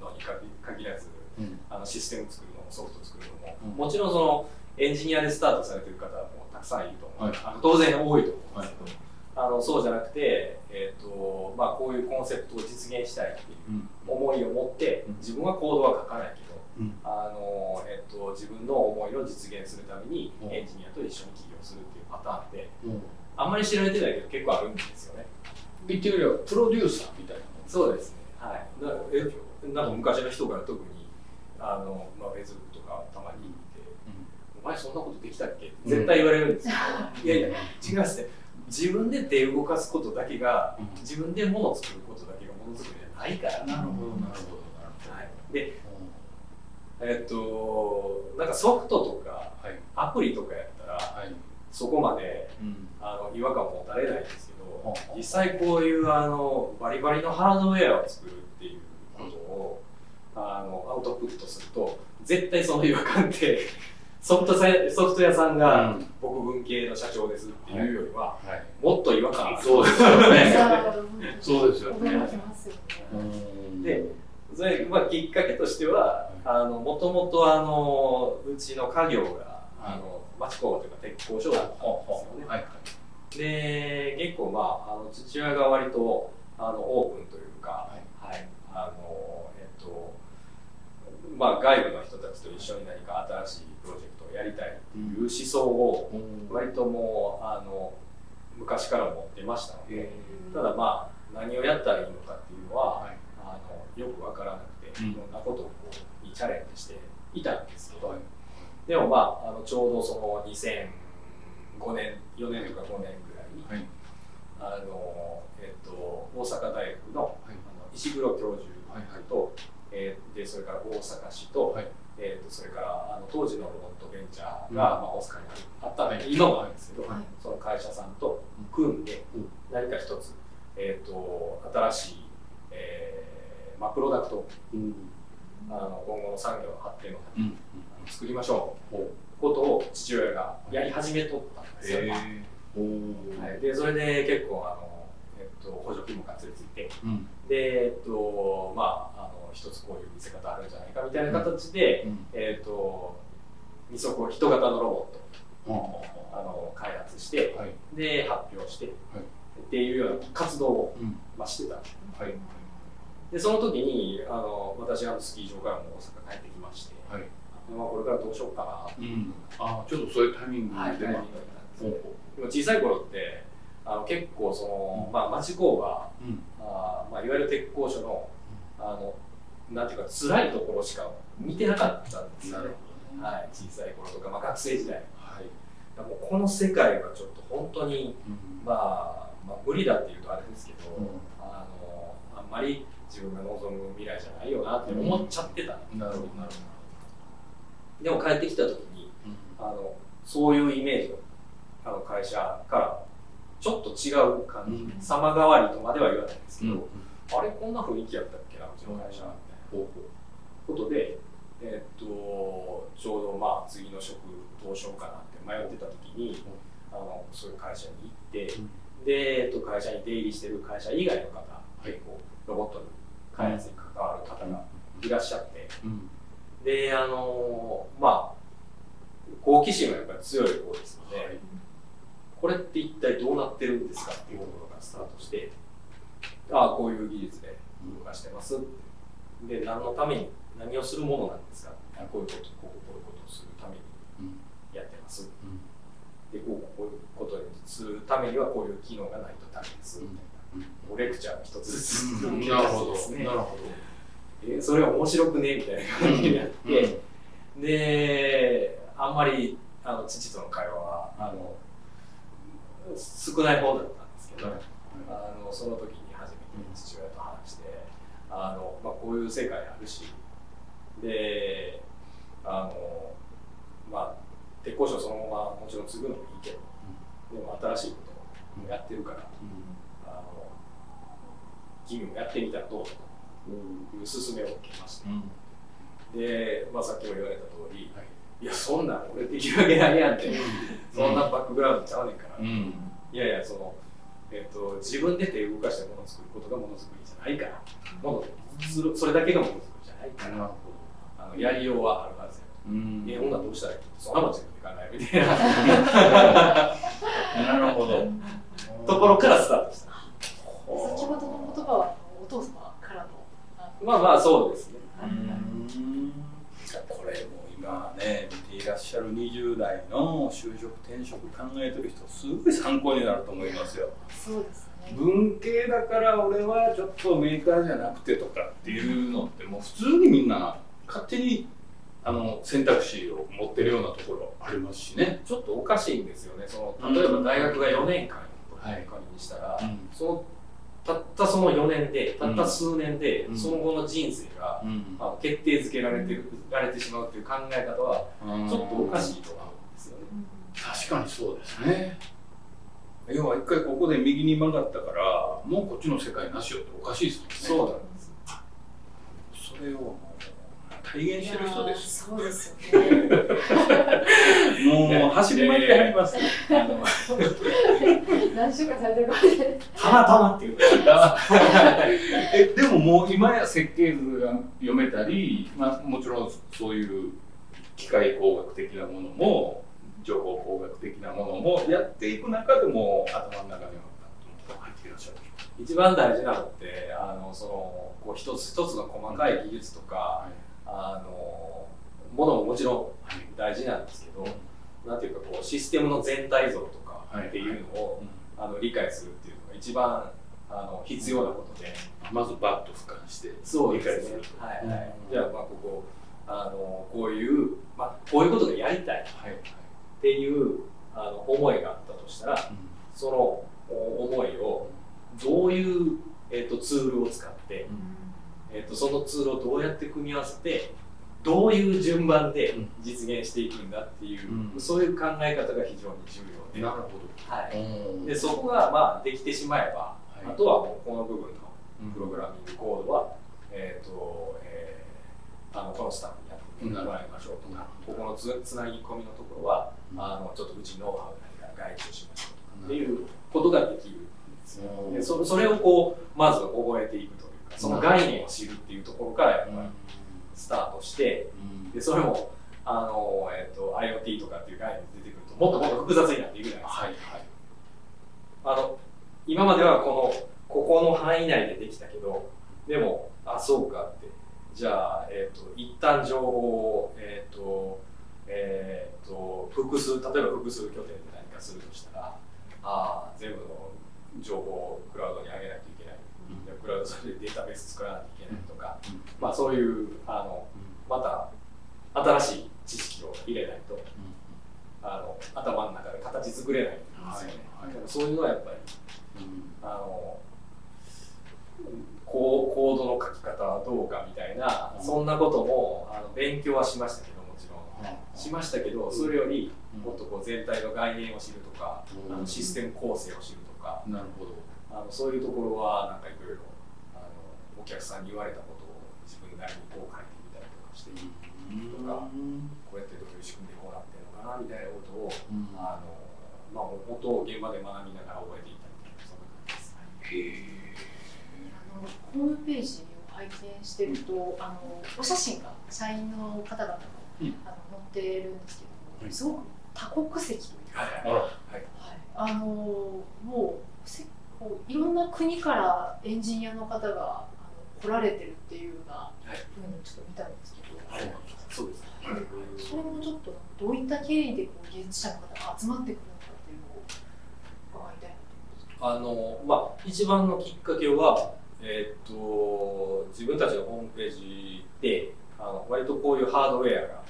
のに限限らずうん。あのシステム作るのもソフト作るのも、うん。もちろんそのエンジニアでスタートされてる方もたくさんいると思う、はい。あの当然多いと思うんですけど、あのそうじゃなくて、えー、とまあ、こういうコンセプトを実現したいっていううん。思いを持ってうん。自分はコードは書かないけど、うんあのえっと、自分の思いを実現するためにうんエンジニアと一緒に起業するっていうパターンでうんあんまり知られてないけど結構あるんですよね。言ってみればプロデューサーみたいなもんそうですね。はい。なえなんか昔の人から特にあのまあフェイスブックとかたまに見て、お前そんなことできたっけ？って絶対言われるんですけど、いやいや違いますね。自分で手動かすことだけがうん自分で物を作ることだけがものづくりじゃないから。なるほどなるほどなるはい。で、ほどえっとなんかソフトとかアプリとかやったらはい。そこまでうん。あの違和感を持たれないんですけど実際こういうあのバリバリのハードウェアを作るっていうことをあのアウトプットすると絶対その違和感って ソフトさソフト屋さんがうん。僕文系の社長ですっていうよりははい。もっと違和感ある。そうですよね。そうですよ驚ね。でそれ、まあ、きっかけとしてはもともとあのうちの家業があの町工場というか鉄工所だったんですよね。はいはい。で結構まああの父親が割とあのオープンというか、はい。はい、あのえっとまあ外部の人たちと一緒に何か新しいプロジェクトをやりたいっていう思想を割ともうあの昔から持ってましたので、ただまあ何をやったらいいのかっていうのは、はいあのよくわからなくて、うん。いろんなことをこうにチャレンジしていたんですけど、はい。でもまああのちょうどその2005年4年とか5年ぐらいに、はい。あのえっと大阪大学の,、はい。あの石黒教授はいはい。と、えーでそれから大阪市と,、はい。えー、とそれからあの当時のロボットベンチャーが、うん。まあ、大阪にあったんで、今もあるんですけど、はい。その会社さんと組んでうん。何か一つ、えー、と新しい、えーまあ、プロダクト。うん。あの今後の産業の発展のためにうんあの作りましょう。ほう。ということを父親がやり始めとったんですよ。はい、でそれで結構あの、えっと、補助金もがっつりついて。うん。で、えっとまあ、あの一つこういう見せ方あるんじゃないかみたいな形で、うん。えっと二足歩人型のロボット。あの開発してはい。で発表して、はい。っていうような活動を、うん。まあ、してた。はいでその時にあの私はスキー場からも大阪帰ってきまして、はい。まあ、これからどうしようかなう。ん。あちょっとそういうタイミングはい、でまあタイミングだったんでも小さい頃ってあの結構その、まあ、町工場うん。あーまあ、いわゆる鉄工所のあのなんていうか辛いところしか見てなかったんですよね、はい、小さい頃とか、まあ、学生時代。はい。もうこの世界はちょっと本当に、うん。まあ、まあ無理だっていうとあれですけど、うん。あのあんまり自分が望む未来じゃないよなって思っちゃってた、なるほどなるでも帰ってきた時にほどあのそういうイメージのあの会社からちょっと違う感じ、うん。様変わりとまでは言わないんですけど、うん。あれこんな雰囲気やったっけなうちの会社。みたいなほうほことで、えっとちょうどまあ次の職どうしようかなって迷ってた時に、あのそういう会社に行って、うん。で、えっと、会社に出入りしてる会社以外の方、い。結構ロボットに開発に関わる方がいらっしゃって、うん。であのまあ好奇心はやっぱり強い方ですので、はい。これって一体どうなってるんですかっていうところからスタートしてああこういう技術で動かしてますって。で何のために何をするものなんですかあこういうことこうこういうことをするためにうん。やってます。うん。でこうこういうことにするためにはこういう機能がないとダメですみたいな、もうレクチャーが一つずつ。うん。なるほど。ね。なるほえーそれは面白くねみたいな感じになって、であんまりあの父との会話はあの少ない方だったんですけど、はい。あのその時に初めて父親と話してあの、まあ、こういう世界あるしであのまあ鉄工所そのままもちろん継ぐのもいいけど、でも新しいこともやってるから、あの君もやってみたらどうだという勧めを受けまして。うん。で、まあ、さっきも言われた通り、はい。い、やそんなん俺できるわけないやんって、そんなバックグラウンドちゃうねんから、いうん。やいやその、えっと自分で手を動かしてものを作ることがものづくりじゃないからものするそれだけがものづくりじゃないからあのやりようはあるはずや。どうん。えほんならどうしたらいい？そんなもん自分で考えるみたいな。なるほど。ところからスタートした先ほどのまあまあそうですね。これも今ね見ていらっしゃる20代の就職転職考えてる人すごい参考になると思いますよ。そうですね。文系だから俺はちょっとメーカーじゃなくてとかっていうのってもう普通にみんな勝手にあの選択肢を持ってるようなところありますしね。ちょっとおかしいんですよね。その例えば大学が4年間はい仮にしたら、うん。そのたったその4年でたった数年で、うん。その後の人生が、うん。あの決定づけられてるられてしまうという考え方はちょっとおかしいと思うんですよね。確かにそうですね。要は一回ここで右に曲がったからもうこっちの世界なしよっておかしいですもんね。そうなんですそれを体現してる人です。そうですよね もう走り回ってはります。何週間されてるかたまたまっていう えでももう今や設計図が読めたり、まあ、もちろんそういう機械工学的なものも情報工学的なものもやっていく中でも頭の中には入っていらっしゃる。一番大事なのってあのそのこう一つ一つの細かい技術とか、はいあのものももちろん大事なんですけど、なんていうかこうシステムの全体像とかっていうのを、あの理解するっていうのが一番あの必要なことで、まずバッと俯瞰して理解すると。はいはい。うん。じゃあまあここあのこういう、まあ、こういうことがやりたいっていうあの思いがあったとしたらそのお思いをどういう、えー、とツールを使って、えー、とそのツールをどうやって組み合わせてどういう順番で実現していくんだっていう、うん。そういう考え方が非常に重要で,、なるほはい、ど。でそこがまあできてしまえば、はい。あとはもうこの部分のうんプログラミングコードは、えーとえーあのこのスタッフにやってもらいましょうとか、ここのつつなぎ込みのところは、うん。あのちょっとうちノウハウ何か外注しましょうとかっていうことができるんですよ。でそそれをこうまず覚えていくとその概念を知るっていうところからやっぱりスタートしてでそれもあの、えー、と IoT とかっていう概念が出てくるともっともっと複雑になっていくじゃないですか。はいはい。あの今まではこのここの範囲内でできたけどでもあそうかって。じゃあ、えー、と一旦情報を、えーとえー、と複数例えば複数拠点で何かするとしたらあー全部の情報をクラウドに上げないといけない、でクラウドそれでデータベース作らないといけないとか、まあ、そういうあのまた新しい知識を入れないとあの頭の中で形作れないんですよね、はいはい。そういうのはやっぱりあのコーコードの書き方はどうかみたいな、うん。そんなこともあの勉強はしましたけどもちろん、しましたけどそれよりもっとこう全体の概念を知るとか、うん。あのシステム構成を知るとか、なるほど。あのそういうところはなんかいろいろあのお客さんに言われたことを自分なりにこう書いてみたりとかして、とかこうやってどういう仕組みでこうなってるのかなみたいなことを、あのまあ、本当現場で学びながら覚えていったみたいなそんな感じです。へあのホームページを拝見してるとあのお写真が社員の方々の,、うん。あの載ってるんですけど、はい。すごく多国籍というか、はい。はい。はい、あのもうせこういろんな国からエンジニアの方があの来られてるっていうようなはいふうにちょっと見たんですけど、はいそうです。それもちょっとどういった経緯でこう技術者の方が集まってくるのかっていうのを伺いたいなと思うんですけど。あのまあ一番のきっかけは、えーっと自分たちのホームページであの割とこういうハードウェアが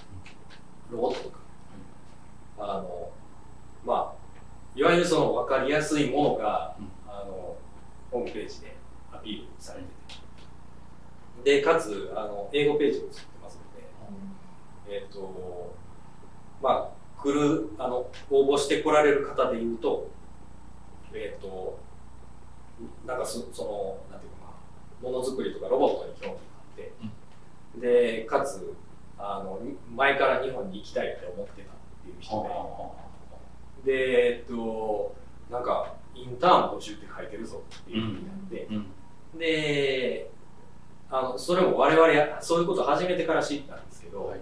ロボットとか、あのまあいわゆるその分かりやすいものが、うんあのホームページでアピールされてて。でかつあの英語ページを作ってますので、えっ、と、まあ、来る、あの、応募して来られる方で言うと、えっ、と、なんかそその、なんていうかな、ものづくりとかロボットに興味があって、で、かつ、あの、に前から日本に行きたいって思ってたっていう人で、で、えっ、と、なんか、インターン募集って書いてるぞっていうふうになって、うん。で、あの、それも我々、そういうことを始めてから知ったんですけど、はい。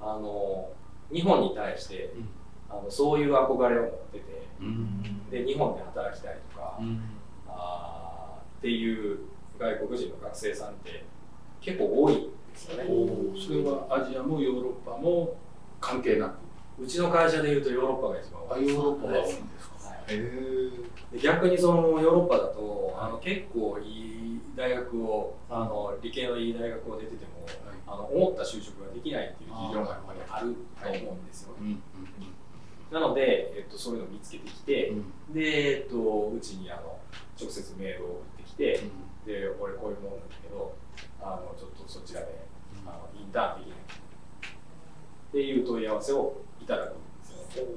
あの日本に対してうん。あのそういう憧れを持っててうん。で日本で働きたいとか、うん。あーっていう外国人の学生さんって結構多いんですよね。それはアジアもヨーロッパも関係なく。うちの会社でいうとヨーロッパが一番多い。あヨーロッパが多い逆にそのヨーロッパだとあの結構いい大学をあの理系のいい大学を出ててもあの思った就職ができないっていう企業がやっぱりあると思うんですよ、うんうんなので、えっと、そういうのを見つけてきて、うん。で、えっと、うちにあの直接メールを送ってきて、で俺こういうもんだけどあのちょっとそちらであのインターンできない。っていう問い合わせをいただくんですよね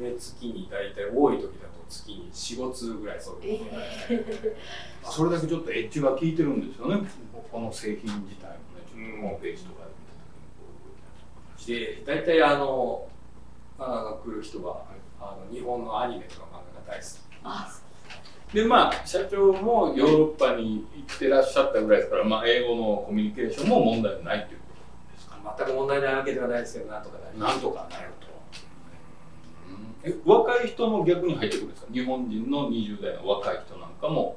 で月に大体多い時だと月に45通ぐらいそういうのをそれだけちょっとエッジが効いてるんですよね。この製品自体もね。ちょっとホームページとかで見た時にこう動いてで大体あのあの来る人は、あの日本のアニメとか漫画が大好き。あでまあ社長もヨーロッパに行ってらっしゃったぐらいですから、まあ、英語のコミュニケーションも問題ないということですか全く問題ないわけではないですけどなんとかなりますなんとかなると、え若い人も逆に入ってくるんですか？日本人の20代の若い人なんかも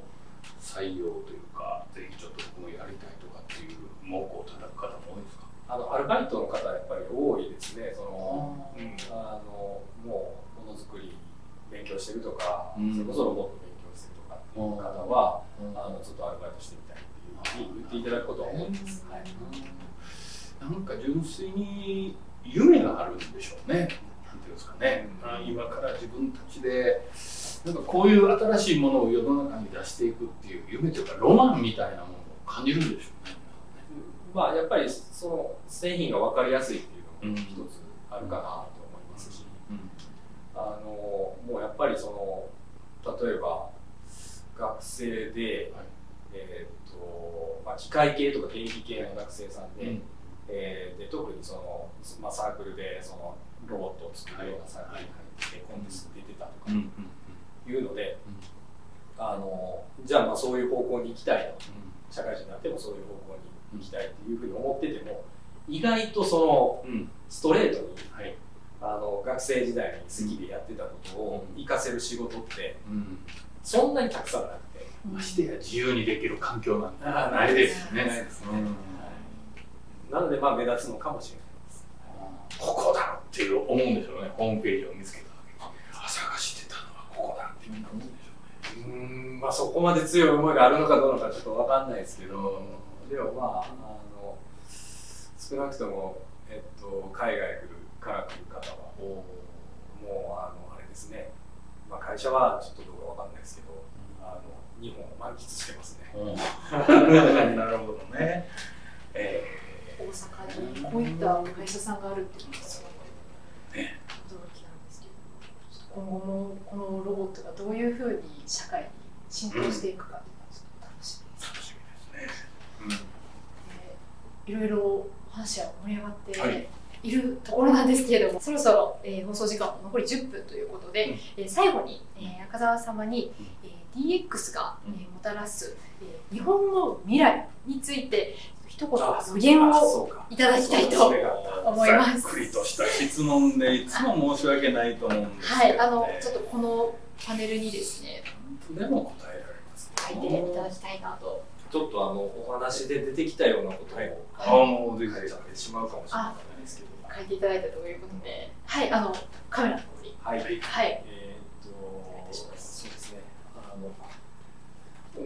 採用というかぜひちょっと僕もやりたいとかっていう目を叩く方も多いですか？あのアルバイトの方はやっぱり多いですね。そのうん。あのもうものづくり勉強してるとか、うん。それこそロボット勉強してるとかっていう方は、あのちょっとアルバイトしてみたいっていうふうに言っていただくことは多いです、はい。なんか純粋に夢があるんでしょうね。うんですかね。うんあ今から自分たちでなんかこういう新しいものを世の中に出していくっていう夢というかロマンみたいなものを感じるんでしょうね。まあやっぱりその製品が分かりやすいっていうのもうん一つあるかなと思いますし、うんあのもうやっぱりその例えば学生で、はいえーっとまあ、機械系とか電気系の学生さんで,、うんえーで特にその、まあ、サークルでそのロボットを作るようなサークルに入ってコンテスト出てたとかいうので、あのじゃあまあそういう方向に行きたいと。う社会人になってもそういう方向に行きたいっていうふうに思ってても意外とそのストレートにはい。あの学生時代に好きでやってたことを活かせる仕事ってうん。そんなにたくさんなくて。ましてや自由にできる環境なんてないですよね。なのでまあ目立つのかもしれない。ここだっていう思うんでしょうね。ホームページを見つけた時にあ探してたのはここだってみんな思うんでしょうね。うーんまあそこまで強い思いがあるのかどうなのかちょっとわかんないですけど、でもまああの少なくともえっと海外来るから来る方はもうあのあれですね。まあ会社はちょっとどうかわかんないですけど、あの日本を満喫してますね。なるほどね。え大阪にこういった会社さんがあるっていうのがすごくね驚きなんですけど、今後もこのロボットがどういうふうに社会に浸透していくかっていうのはちょっと楽しみです。ー楽しみですね。でいろいろ話は盛り上がって、はい。いるところなんですけれどもそろそろ、えー放送時間も残り10分ということで、うん。えー最後に、えー中澤様に、うん。えー DX が、うん。えーもたらす、えー日本の未来について一言あ予言をあそうか。いただきたいと思います。ざっくりとした質問でいつも申し訳ないと思うんですはい、けど、ね。あのちょっとこのパネルにですねとでも答えられます、書いていただきたいなと。ちょっとあのお話で出てきたようなことを、はい。あもうぜひ書いちゃってしまうかもしれないですけど。書いていただいたということで。はいあのカメラの方に。はい。はい。えーっと、そうですね。あの、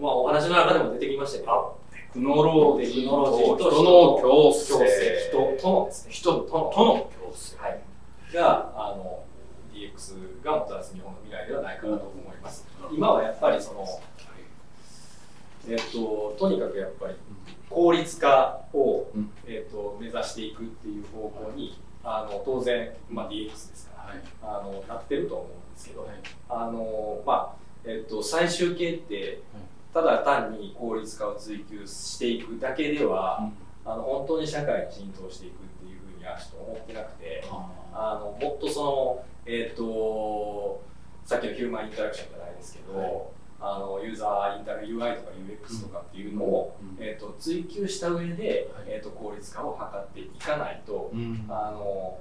まあ、お話の中でも出てきましたけど、テクノロジーテクノロジーと人の共共生生、人とのですね、人との共生。はい、が、あの、DX がもたらす日本の未来ではないかなと思います。今はやっぱりその、えーっと、とにかくやっぱり効率化を、うんえーっと、目指していくっていう方向に、あの、当然、まあ、DX ですから、はい。あの、なってると思うんですけど、はいあのまあえっと最終形ってただ単に効率化を追求していくだけでは、あの本当に社会に浸透していくっていうふうにはちょっと思ってなくてあのもっとそのえっ、とさっきのヒューマンインタラクションじゃないですけど、はい。あのユーザーインタラ UI とか UX とかっていうのを、うん。えっと追求した上で、はい。えっと効率化を図っていかないと、うん。あの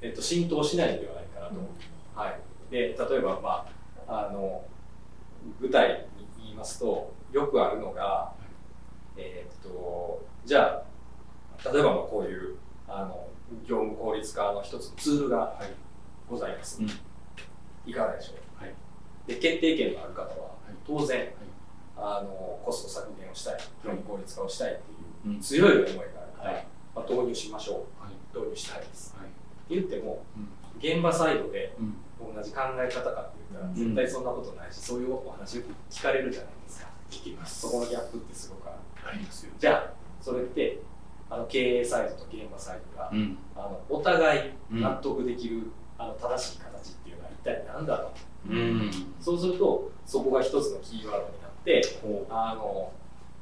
えっと浸透しないのではないかなと思いますはい、で例えば、まあ、あの具体ますとよくあるのが、えーっとじゃあ例えばまあこういうあの業務効率化の一つのツールがございます、うん。いかがでしょう、はい。で決定権のある方は当然、い。あのコスト削減をしたい業務効率化をしたいっていううん。強い思いがあるから、はい。まあ、導入しましょはい。う導入したいです。はい。言ってもうん。現場サイドでうん。同じ考え方かって言ったらん。絶対そんなことないし、そういうお話を聞かれるじゃないですか。聞きます。そこのギャップってすごくありますよ。じゃあそれってあの経営サイドと現場サイドが、うん。あのお互いうん。納得できる、あの正しい形っていうのは一体何だろう？うん。そうするとそこが一つのキーワードになってあの、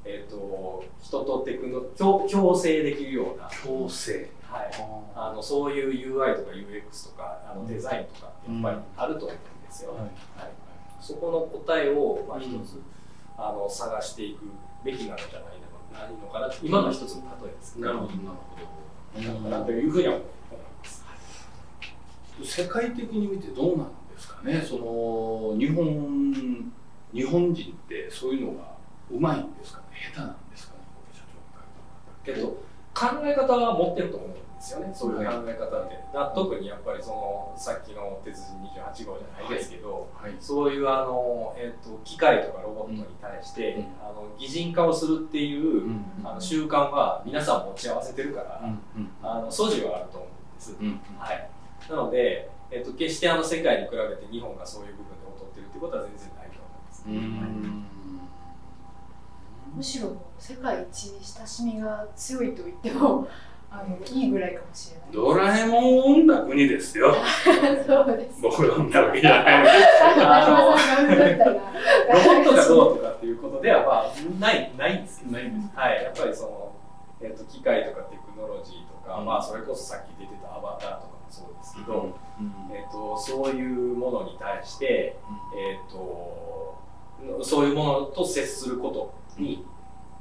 えー、と人とテクノ共共生できるような、強制。はい、ああのそういう UI とか UX とかあのデザインとかってやっぱりあると思う。んですよ、はい。はい。そこの答えをまあ一つ、あの探していくべきなのじゃないのないのかな今の一つの例えです。なるほどなるほど。なというふうには思います。世界的に見てどうなんですかね？その日本日本人ってそういうのがうまいんですかね？下手なんですかね？社長けど考え方は持ってると思うんですよね、そういう考え方って。だ特にやっぱりそのさっきの鉄人28号じゃないですけど、はい。そういうあの、えっと機械とかロボットに対して、うん。あの擬人化をするっていう、うん。あの習慣は皆さん持ち合わせてるから、うん。あの素地はあると思うんです。うん。はい、なので、えっと、決してあの世界に比べて日本がそういう部分で劣ってるってことは全然ないと思います。うん。むしろ世界一親しみが強いと言ってもあのいいぐらいかもしれない。ドラえもんを生んだ国ですよ。そうです。僕が生んだわけじゃないあの中島さんが生んだったらロボットがどうとかっていうことでは、まあ、ないないんですけど、ないん。ですはい、やっぱりその、えっと機械とかテクノロジーとか、うん。まあ、それこそさっき出てたアバターとかもそうですけど、うん。えっとそういうものに対して、えっとそういうものと接することに、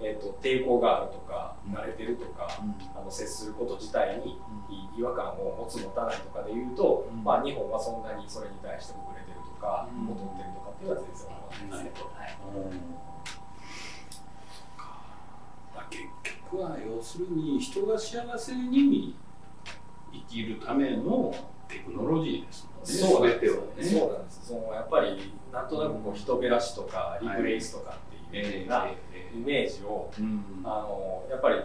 えっと抵抗があるとか、うん。慣れてるとか、うん。あの接すること自体に違和感を持つ持たないとかで言うと、うん。まあ、日本はそんなにそれに対して遅れてるとか、うん。劣ってるとかっていうのは全然思わないですね。はい。まあ結局は要するに人が幸せに生きるためのテクノロジーですもんね。そうなんです。よね。そうなんです。そのやっぱりなんとなくこう人べらしとかリプレイスとかっていうようなイメージを、うん。あのやっぱり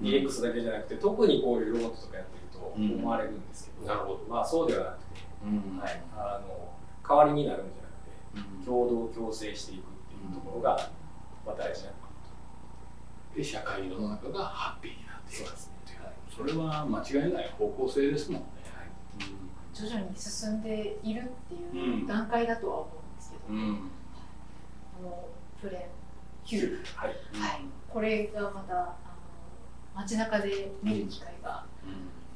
DX だけじゃなくて特にこういうロボットとかやってるとうん。思われるんですけど、なるほど。まあそうではなくて、うん。はい、あの代わりになるんじゃなくてうん。共同共生していくっていうところが、まあ、大事なのかで社会の中がハッピーになっていくそうですね。それは間違いない方向性ですもんね。徐々に進んでいるってういうん。段階だとは思うんですけど、うん。あのプレン9、はい。はい、これがまたあの街中で見る機会が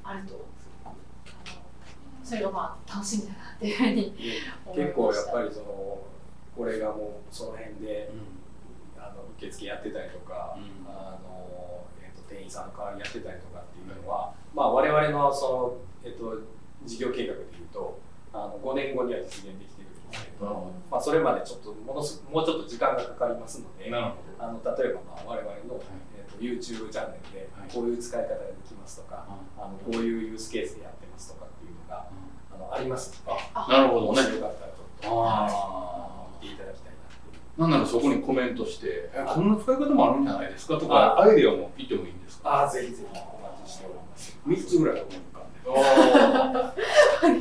あると、あのそれがまあ楽しみだなっていうふうに思い結構ましたやっぱりそのこれがもうその辺であの受付やってたりとか、うん。あのえっと店員さんの代わりやってたりとかっていうのは、まあ、我々のその、えっと事業計画でいうとあの5年後には実現できてるど、うん。まあ、それまでちょっとものすもうちょっと時間がかかりますので。あの例えばまあ我々の、えー、と YouTube チャンネルではい。こういう使い方ができますとか、あのこういうユースケースでやってますとかっていうのがあのありますので、あ。なるほどね。もしよかったらちょっと、見ていただきたいなっていう。なんならそこにコメントして、えこんな使い方もあるんじゃないですかとか、あアイデアも言ってもいいんですか？ああ、ぜひぜひお待ちしております。?3 つぐらい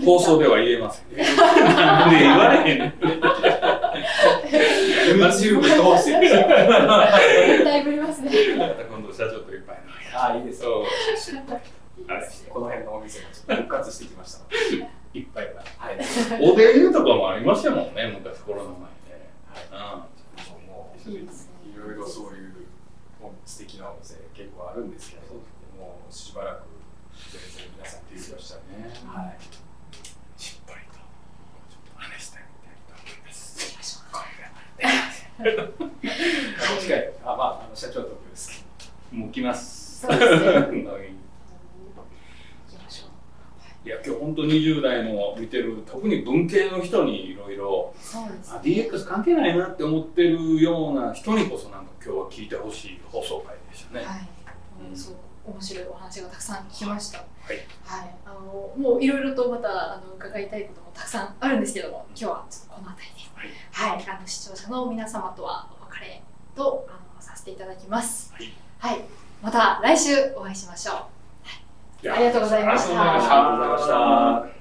放送では言えません。な んで言われへんねん。YouTube どうしてるだいぶりますね。また今度社長といっぱいああ、いいですよ。そうあれこの辺のお店がちょっと復活してきました。いっぱいな。はい。おでんとかもありましたもんね、昔コロナ前ね。もういいですね。いろいろそういう素敵なお店結構あるんですけど、もうしばらく全然皆さん提供したんで、ねはい。しっかりと、ちょっと話してみたいと思います。近 い。あ、まあ、あの社長とです。もう来ます。そうですねい。や、今日本当20代の見てる、特に文系の人にいろいろ、DX 関係ないなって思ってるような人にこそなんか今日は聞いてほしい放送回でしたね。はい。白いお話がたくさん聞きました。はい。はい、あのもういろいろとまたあの伺いたいこともたくさんあるんですけども、今日はちょっとこの辺りで、はい、あの視聴者の皆様とはお別れとあのさせていただきます。はい。はい、また来週お会いしましょう。い。やありがとうございありがとうございました。ありがとうございました